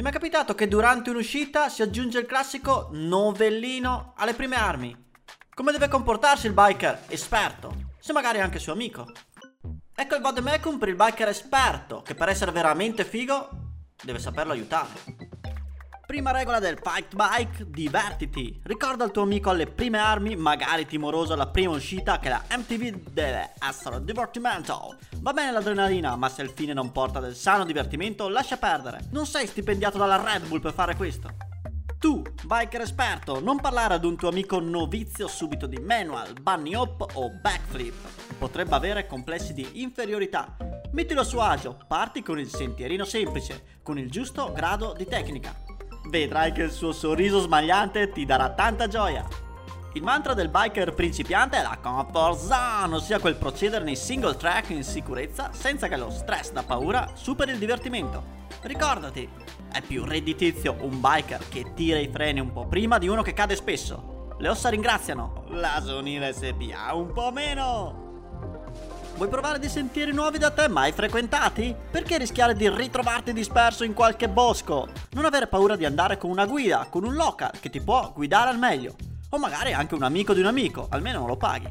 Ti è mai capitato che durante un'uscita si aggiunge il classico novellino alle prime armi? Come deve comportarsi il biker esperto, se magari anche suo amico? Ecco il vademecum per il biker esperto, che per essere veramente figo deve saperlo aiutare. Prima regola del fight bike, divertiti. Ricorda il tuo amico alle prime armi, magari timoroso alla prima uscita, che la MTV deve essere divertimento. Va bene l'adrenalina, ma se il fine non porta del sano divertimento, lascia perdere. Non sei stipendiato dalla Red Bull per fare questo. Tu, biker esperto, non parlare ad un tuo amico novizio subito di manual, bunny hop o backflip. Potrebbe avere complessi di inferiorità. Mettilo a suo agio, parti con il sentierino semplice, con il giusto grado di tecnica vedrai che il suo sorriso smagliante ti darà tanta gioia. Il mantra del biker principiante è la comfort zone, ossia quel procedere nei single track in sicurezza senza che lo stress da paura superi il divertimento. Ricordati, è più redditizio un biker che tira i freni un po' prima di uno che cade spesso. Le ossa ringraziano, la Sonira SPA un po' meno. Vuoi provare dei sentieri nuovi da te mai frequentati? Perché rischiare di ritrovarti disperso in qualche bosco? Non avere paura di andare con una guida, con un local che ti può guidare al meglio. O magari anche un amico di un amico, almeno non lo paghi.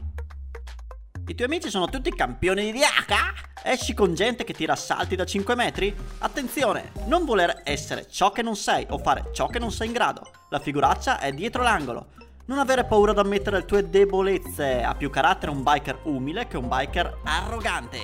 I tuoi amici sono tutti campioni di diaca? Esci con gente che tira salti da 5 metri? Attenzione, non voler essere ciò che non sei o fare ciò che non sei in grado. La figuraccia è dietro l'angolo. Non avere paura di ammettere le tue debolezze. Ha più carattere un biker umile che un biker arrogante.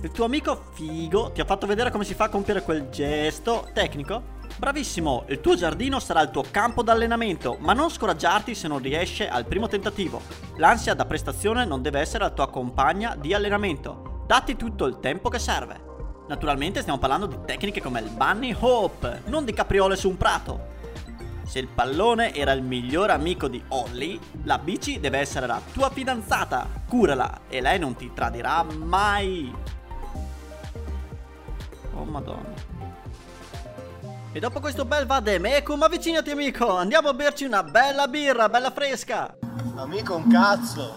Il tuo amico figo ti ha fatto vedere come si fa a compiere quel gesto tecnico? Bravissimo, il tuo giardino sarà il tuo campo d'allenamento, ma non scoraggiarti se non riesce al primo tentativo. L'ansia da prestazione non deve essere la tua compagna di allenamento. Datti tutto il tempo che serve. Naturalmente stiamo parlando di tecniche come il bunny hop, non di capriole su un prato. Se il pallone era il miglior amico di Holly, la bici deve essere la tua fidanzata. Curala e lei non ti tradirà mai. Oh madonna. E dopo questo bel vademecum avvicinati amico, andiamo a berci una bella birra, bella fresca. Amico un cazzo.